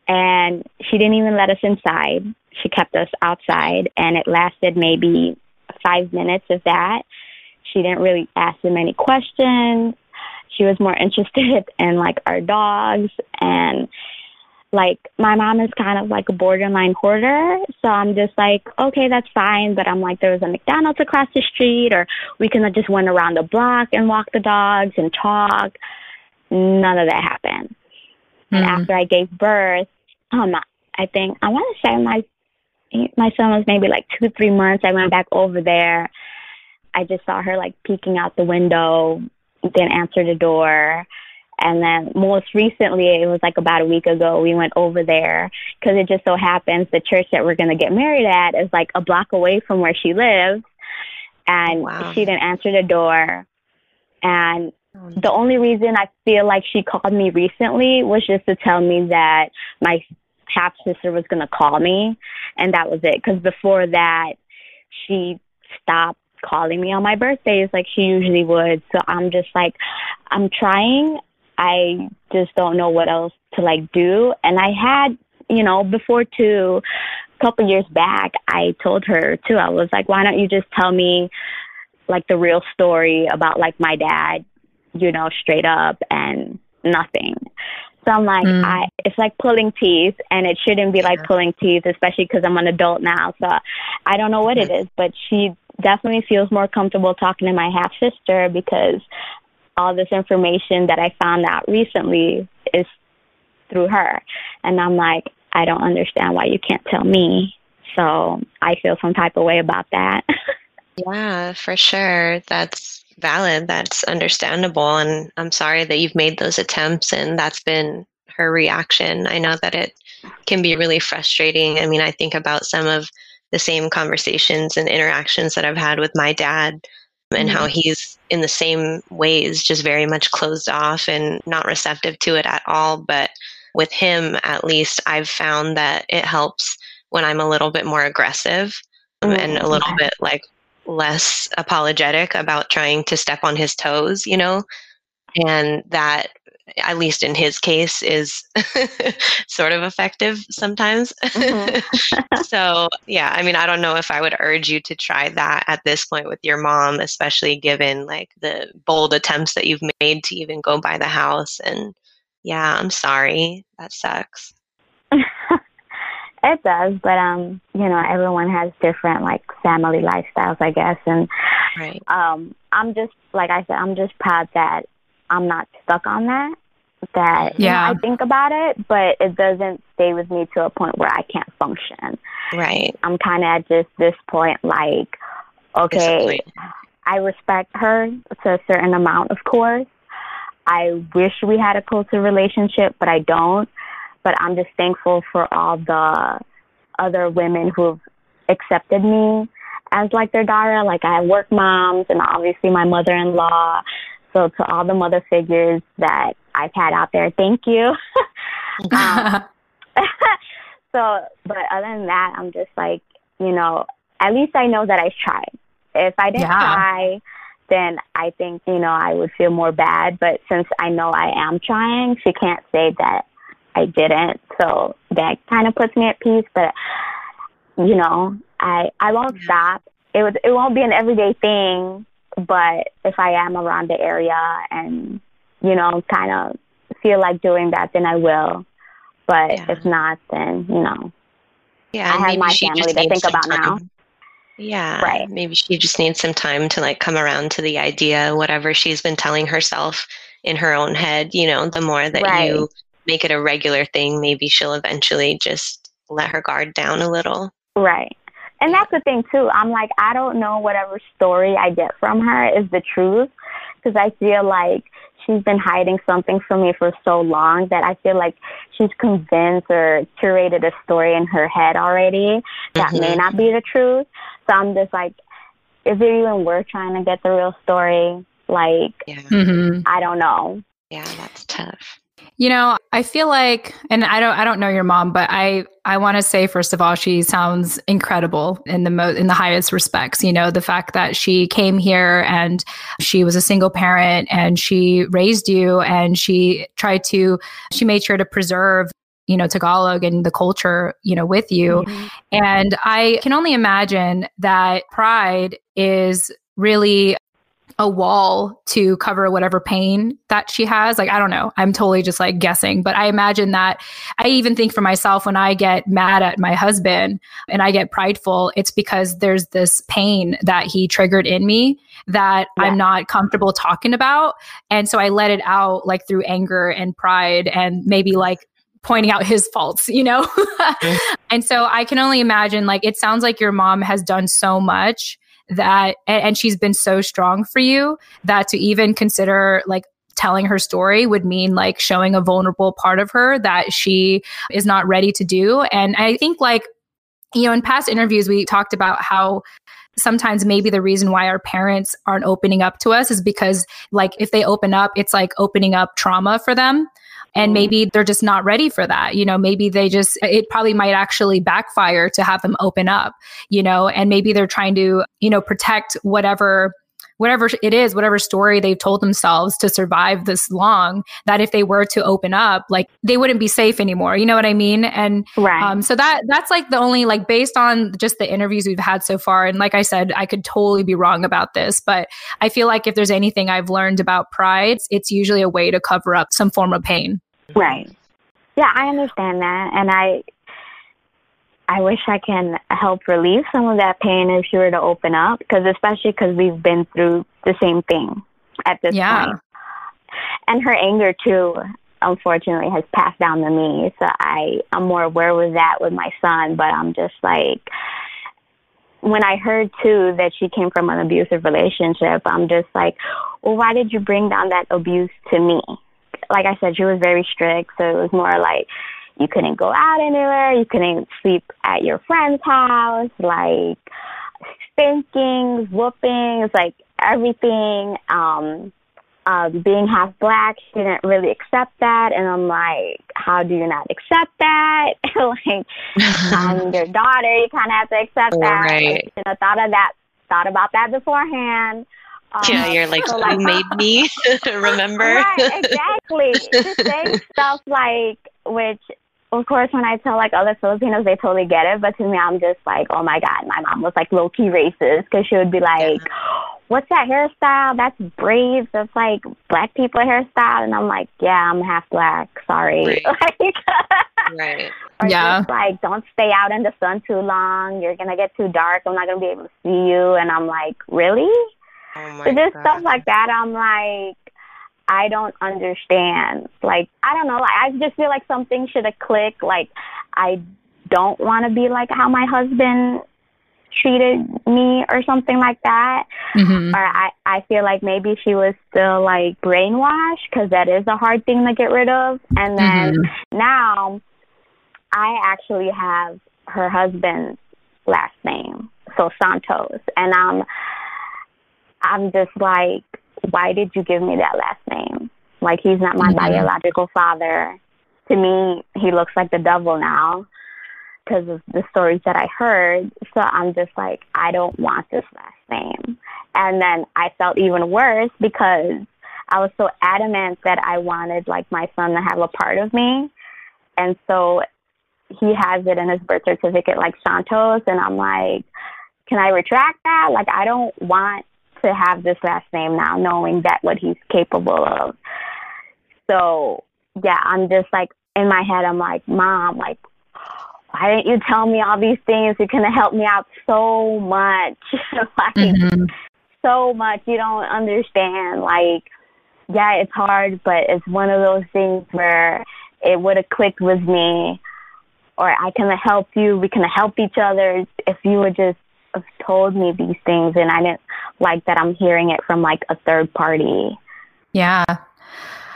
And she didn't even let us inside. She kept us outside, and it lasted maybe five minutes of that. She didn't really ask him any questions. She was more interested in like our dogs and like my mom is kind of like a borderline hoarder. So i'm just like okay that's fine. But i'm like there was a mcdonald's across the street or we can just went around the block and walk the dogs and talk. None of that happened. Mm-hmm. and after i gave birth um i think i want to say my my son was maybe like two three months. I went back over there. I just saw her like peeking out the window didn't answer the door and then most recently, it was like about a week ago, we went over there because it just so happens the church that we're going to get married at is like a block away from where she lives. And oh, wow. she didn't answer the door. And oh, the only reason I feel like she called me recently was just to tell me that my half sister was going to call me. And that was it. Because before that, she stopped calling me on my birthdays like she usually would. So I'm just like, I'm trying. I just don't know what else to like do. And I had, you know, before too, a couple years back, I told her too, I was like, why don't you just tell me like the real story about like my dad, you know, straight up and nothing. So I'm like, mm. I, it's like pulling teeth and it shouldn't be like pulling teeth, especially because I'm an adult now. So I don't know what it is, but she definitely feels more comfortable talking to my half sister because all this information that I found out recently is through her. And I'm like, I don't understand why you can't tell me. So I feel some type of way about that. yeah, for sure. That's valid. That's understandable. And I'm sorry that you've made those attempts and that's been her reaction. I know that it can be really frustrating. I mean, I think about some of the same conversations and interactions that I've had with my dad and how mm-hmm. he's in the same ways just very much closed off and not receptive to it at all but with him at least i've found that it helps when i'm a little bit more aggressive mm-hmm. and a little bit like less apologetic about trying to step on his toes you know and that at least in his case, is sort of effective sometimes. Mm-hmm. so, yeah, I mean, I don't know if I would urge you to try that at this point with your mom, especially given like the bold attempts that you've made to even go by the house. And yeah, I'm sorry. That sucks. it does, but um, you know, everyone has different like family lifestyles, I guess, and right. um, I'm just like I said, I'm just proud that I'm not stuck on that. That yeah. You know, I think about it, but it doesn't stay with me to a point where I can't function. Right. I'm kind of at just this point, like, okay, I respect her to a certain amount, of course. I wish we had a closer relationship, but I don't. But I'm just thankful for all the other women who've accepted me as like their daughter. Like I have work moms and obviously my mother in law. So to all the mother figures that I've had out there, thank you. um, so, but other than that, I'm just like, you know, at least I know that I tried. If I didn't yeah. try, then I think, you know, I would feel more bad. But since I know I am trying, she can't say that I didn't. So that kind of puts me at peace. But, you know, I, I won't stop. It was, it won't be an everyday thing. But if I am around the area and, you know, kind of feel like doing that, then I will. But yeah. if not, then, you know, yeah, I have my family to think about time. now. Yeah. Right. Maybe she just needs some time to like come around to the idea, whatever she's been telling herself in her own head, you know, the more that right. you make it a regular thing, maybe she'll eventually just let her guard down a little. Right. And that's the thing too. I'm like, I don't know whatever story I get from her is the truth because I feel like she's been hiding something from me for so long that I feel like she's convinced or curated a story in her head already that mm-hmm. may not be the truth. So I'm just like, is it even worth trying to get the real story? Like, yeah. mm-hmm. I don't know. Yeah, that's tough. You know, I feel like, and I don't, I don't know your mom, but I, I want to say first of all, she sounds incredible in the mo- in the highest respects. You know, the fact that she came here and she was a single parent and she raised you and she tried to, she made sure to preserve you know tagalog and the culture you know with you mm-hmm. and i can only imagine that pride is really a wall to cover whatever pain that she has. Like, I don't know. I'm totally just like guessing, but I imagine that I even think for myself when I get mad at my husband and I get prideful, it's because there's this pain that he triggered in me that yeah. I'm not comfortable talking about. And so I let it out like through anger and pride and maybe like pointing out his faults, you know? and so I can only imagine like it sounds like your mom has done so much that and she's been so strong for you that to even consider like telling her story would mean like showing a vulnerable part of her that she is not ready to do. And i think like you know in past interviews we talked about how sometimes maybe the reason why our parents aren't opening up to us is because like if they open up it's like opening up trauma for them and mm-hmm. maybe they're just not ready for that you know maybe they just it probably might actually backfire to have them open up you know and maybe they're trying to you know protect whatever whatever it is, whatever story they've told themselves to survive this long, that if they were to open up, like they wouldn't be safe anymore. You know what I mean? And right. um, so that that's like the only like based on just the interviews we've had so far. And like I said, I could totally be wrong about this, but I feel like if there's anything I've learned about pride, it's usually a way to cover up some form of pain. Right. Yeah, I understand that, and I I wish I can help relieve some of that pain if she were to open up, because especially because we've been through the same thing at this yeah. point. And her anger too, unfortunately, has passed down to me. So I I'm more aware with that with my son, but I'm just like when I heard too that she came from an abusive relationship, I'm just like, well, why did you bring down that abuse to me? like I said, she was very strict. So it was more like you couldn't go out anywhere. You couldn't sleep at your friend's house. Like spankings, whoopings, like everything. Um, um, being half black, she didn't really accept that. And I'm like, how do you not accept that? like, I'm your daughter, you kind of have to accept that. Right. Like, you know, thought of that, thought about that beforehand. Um, yeah, you're like, so like, you made me remember. Right, exactly. to say stuff like, which, of course, when I tell like other Filipinos, they totally get it. But to me, I'm just like, oh my God, my mom was like low key racist because she would be like, yeah. what's that hairstyle? That's braids. That's like black people hairstyle. And I'm like, yeah, I'm half black. Sorry. Right. like, right. Or yeah. just like, don't stay out in the sun too long. You're going to get too dark. I'm not going to be able to see you. And I'm like, really? Oh so just God. stuff like that, I'm like, I don't understand. Like, I don't know. Like, I just feel like something should have clicked. Like, I don't want to be like how my husband treated me or something like that. Mm-hmm. Or I, I feel like maybe she was still like brainwashed because that is a hard thing to get rid of. And then mm-hmm. now I actually have her husband's last name, so Santos. And I'm, I'm just like, why did you give me that last name? Like, he's not my mm-hmm. biological father. To me, he looks like the devil now because of the stories that I heard. So I'm just like, I don't want this last name. And then I felt even worse because I was so adamant that I wanted like my son to have a part of me. And so he has it in his birth certificate like Santos and I'm like, can I retract that? Like I don't want to have this last name now knowing that what he's capable of. So yeah, I'm just like in my head I'm like, Mom, like why didn't you tell me all these things? You're gonna help me out so much. like mm-hmm. so much. You don't understand. Like, yeah, it's hard, but it's one of those things where it would have clicked with me or I can help you, we can help each other if you would just have told me these things and I didn't like that I'm hearing it from like a third party. Yeah.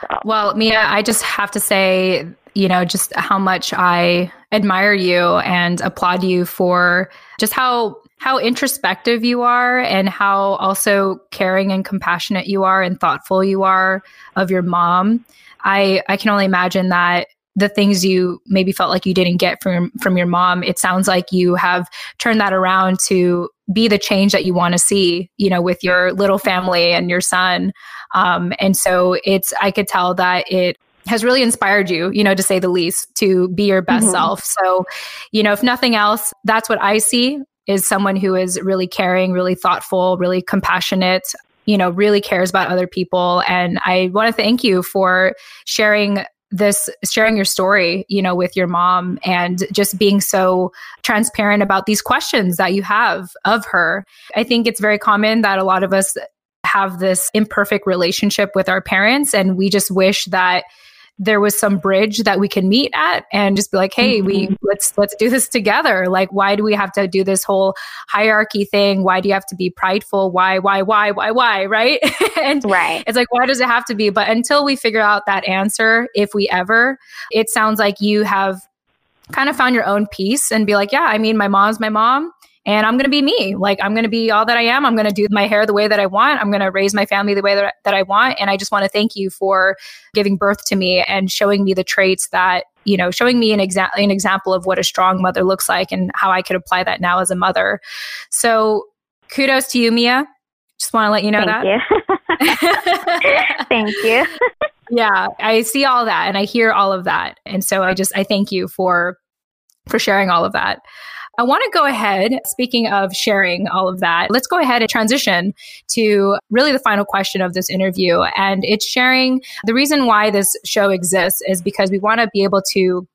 So. Well, Meia, I just have to say, you know, just how much I admire you and applaud you for just how how introspective you are and how also caring and compassionate you are and thoughtful you are of your mom. I I can only imagine that the things you maybe felt like you didn't get from from your mom it sounds like you have turned that around to be the change that you want to see you know with your little family and your son um, and so it's i could tell that it has really inspired you, you know, to say the least, to be your best mm-hmm. self. So, you know, if nothing else, that's what I see is someone who is really caring, really thoughtful, really compassionate, you know, really cares about other people. And I want to thank you for sharing this sharing your story you know with your mom and just being so transparent about these questions that you have of her. I think it's very common that a lot of us have this imperfect relationship with our parents and we just wish that there was some bridge that we can meet at and just be like hey mm-hmm. we let's let's do this together. Like why do we have to do this whole hierarchy thing? Why do you have to be prideful? Why why why why why? Right? And right. it's like why does it have to be? But until we figure out that answer if we ever it sounds like you have kind of found your own peace and be like yeah i mean my mom's my mom and I'm going to be me. Like, I'm going to be all that I am. I'm going to do my hair the way that I want. I'm going to raise my family the way that, that I want. And I just want to thank you for giving birth to me and showing me the traits that, you know, showing me an, exa- an example of what a strong mother looks like and how I could apply that now as a mother. So, kudos to you, Meia. Just want to let you know thank that. You. thank you. yeah, I see all that and I hear all of that. And so I just, I thank you for for sharing all of that. I want to go ahead, speaking of sharing all of that, let's go ahead and transition to really the final question of this interview. And it's sharing the reason why this show exists is because we want to be able to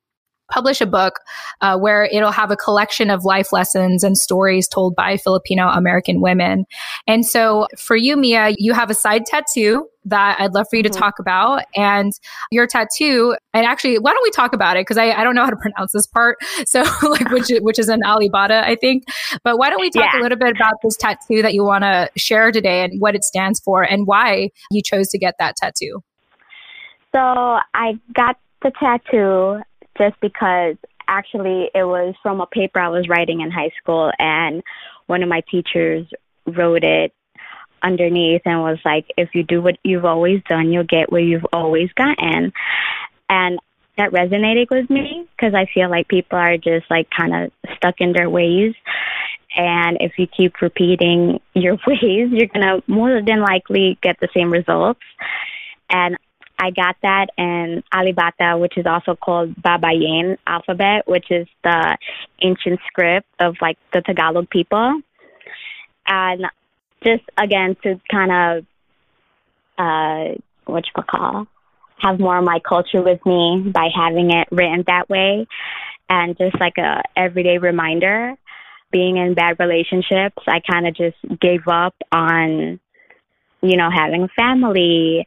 publish a book uh, where it'll have a collection of life lessons and stories told by Filipino American women. And so for you, Meia, you have a side tattoo that I'd love for you to mm-hmm. talk about. And your tattoo, and actually, why don't we talk about it? Because I, I don't know how to pronounce this part. So, like, which, which is an alibata, I think. But why don't we talk yeah. a little bit about this tattoo that you want to share today and what it stands for and why you chose to get that tattoo? So, I got the tattoo just because actually it was from a paper I was writing in high school, and one of my teachers wrote it underneath and was like, if you do what you've always done, you'll get where you've always gotten. And that resonated with me because I feel like people are just like kind of stuck in their ways. And if you keep repeating your ways, you're going to more than likely get the same results. And I got that in Alibata, which is also called Baybayin alphabet, which is the ancient script of like the Tagalog people. And just again to kind of uh what you call have more of my culture with me by having it written that way and just like a everyday reminder being in bad relationships i kind of just gave up on you know having a family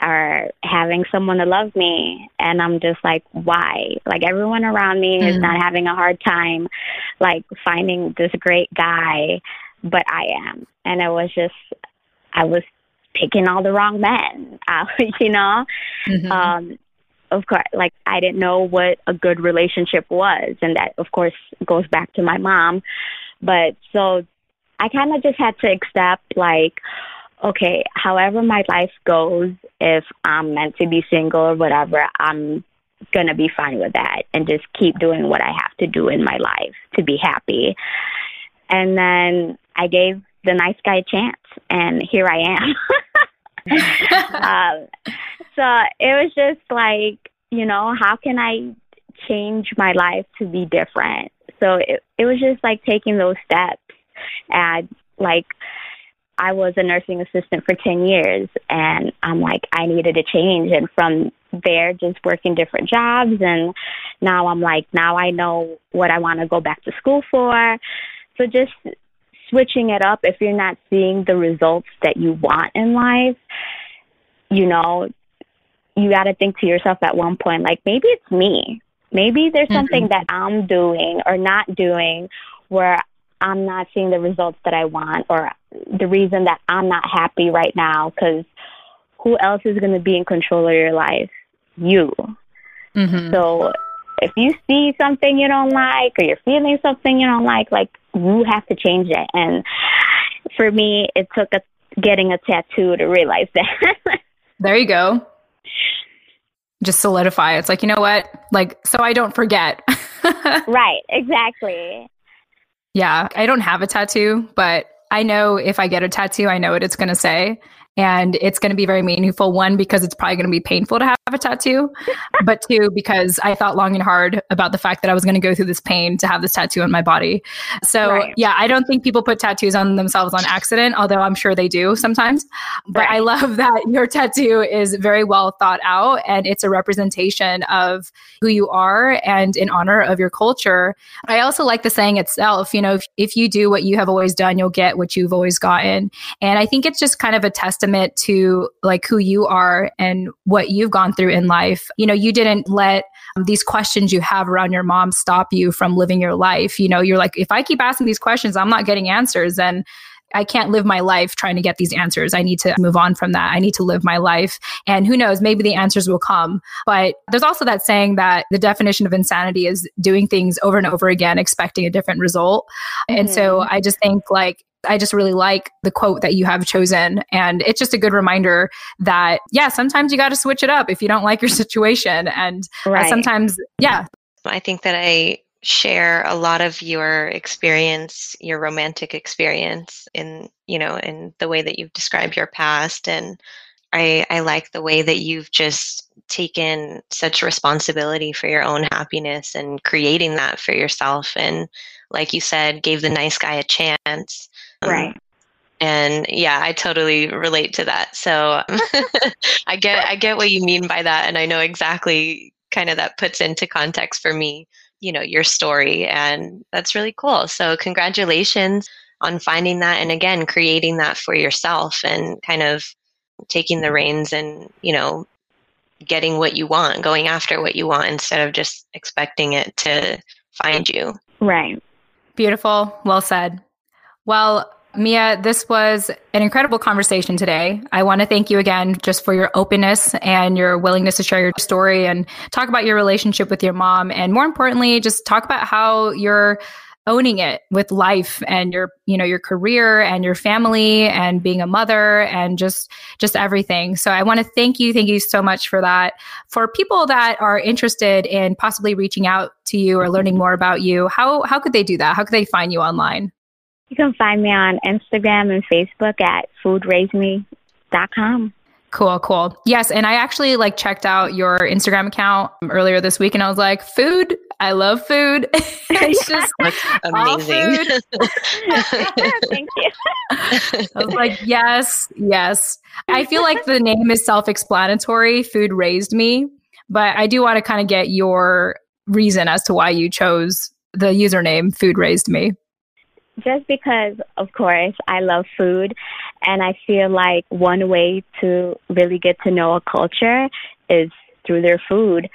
or having someone to love me. And I'm just like, why? Like everyone around me mm. is not having a hard time, like finding this great guy, but I am. And it was just, I was picking all the wrong men, out, you know? Mm-hmm. Um, of course, like I didn't know what a good relationship was. And that, of course, goes back to my mom. But so I kind of just had to accept, like, okay, however my life goes, if I'm meant to be single or whatever, I'm going to be fine with that and just keep doing what I have to do in my life to be happy. And then I gave the nice guy a chance, and here I am. um, so it was just like, you know, how can I change my life to be different? So it, it was just like taking those steps and like I was a nursing assistant for 10 years and I'm like, I needed a change. And from there, just working different jobs. And now I'm like, now I know what I want to go back to school for. So just switching it up if you're not seeing the results that you want in life, you know, you got to think to yourself at one point, like, maybe it's me. Maybe there's mm-hmm. something that I'm doing or not doing where I'm not seeing the results that I want or the reason that I'm not happy right now because who else is going to be in control of your life? You. Mm-hmm. So if you see something you don't like or you're feeling something you don't like, like you have to change it. And for me, it took a, getting a tattoo to realize that. there you go. Just solidify. It's like, you know what? Like, so I don't forget. right, exactly. Yeah, I don't have a tattoo, but I know if I get a tattoo, I know what it's going to say. And it's going to be very meaningful one because it's probably going to be painful to have a tattoo but two because i thought long and hard about the fact that i was going to go through this pain to have this tattoo on my body so right. yeah i don't think people put tattoos on themselves on accident although i'm sure they do sometimes but right. i love that your tattoo is very well thought out and it's a representation of who you are and in honor of your culture i also like the saying itself you know if, if you do what you have always done you'll get what you've always gotten and i think it's just kind of a testament testament to like who you are and what you've gone through in life. You know, you didn't let um, these questions you have around your mom stop you from living your life. You know, you're like, if I keep asking these questions, I'm not getting answers. And I can't live my life trying to get these answers. I need to move on from that. I need to live my life. And who knows, maybe the answers will come. But there's also that saying that the definition of insanity is doing things over and over again, expecting a different result. Mm-hmm. And so mm-hmm. I just think like I just really like the quote that you have chosen. And it's just a good reminder that, yeah, sometimes you got to switch it up if you don't like your situation. And right. uh, sometimes, yeah. I think that I share a lot of your experience, your romantic experience in, you know, in the way that you've described your past. And I, I like the way that you've just taken such responsibility for your own happiness and creating that for yourself. And like you said, gave the nice guy a chance. Um, right. and yeah, I totally relate to that. So I get I get what you mean by that and I know exactly kind of that puts into context for me, you know, your story and that's really cool. So congratulations on finding that and again creating that for yourself and kind of taking the reins and, you know, getting what you want, going after what you want instead of just expecting it to find you. Right. Beautiful. Well said. Well, Meia, this was an incredible conversation today. I want to thank you again just for your openness and your willingness to share your story and talk about your relationship with your mom. And more importantly, just talk about how you're owning it with life and your you know your career and your family and being a mother and just just everything so i want to thank you thank you so much for that for people that are interested in possibly reaching out to you or learning more about you how how could they do that how could they find you online you can find me on Instagram and Facebook at foodraisedme.com. Cool, cool. Yes, and I actually like checked out your Instagram account earlier this week and I was like, food, I love food. it's just amazing. Thank you. I was like, yes, yes. I feel like the name is self-explanatory, food raised me, but I do want to kind of get your reason as to why you chose the username food raised me just because, of course, I love food And I feel like one way to really get to know a culture is through their food.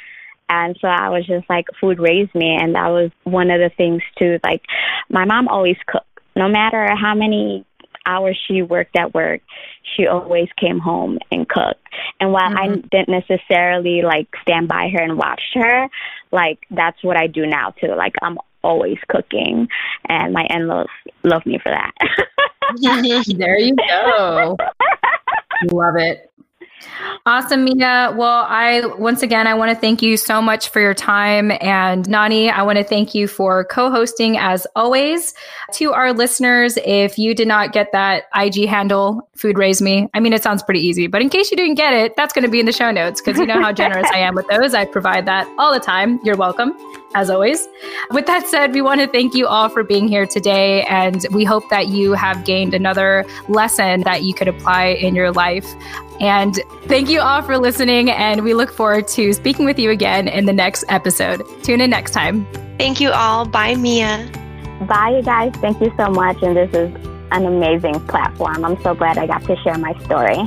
And so I was just like, food raised me. And that was one of the things too. Like, my mom always cooked. No matter how many hours she worked at work, she always came home and cooked. And while mm-hmm. I didn't necessarily like stand by her and watch her, like that's what I do now too. Like I'm always cooking, and my in-laws love me for that. there you go. Love it. Awesome, Meia. Well, I once again I want to thank you so much for your time. And Nani, I want to thank you for co-hosting as always. To our listeners, if you did not get that IG handle, Food Raise Me, I mean it sounds pretty easy, but in case you didn't get it, that's going to be in the show notes because you know how generous I am with those. I provide that all the time. You're welcome, as always. With that said, we want to thank you all for being here today, and we hope that you have gained another lesson that you could apply in your life. And thank you all for listening. And we look forward to speaking with you again in the next episode. Tune in next time. Thank you all. Bye, Meia. Bye, you guys. Thank you so much. And this is an amazing platform. I'm so glad I got to share my story.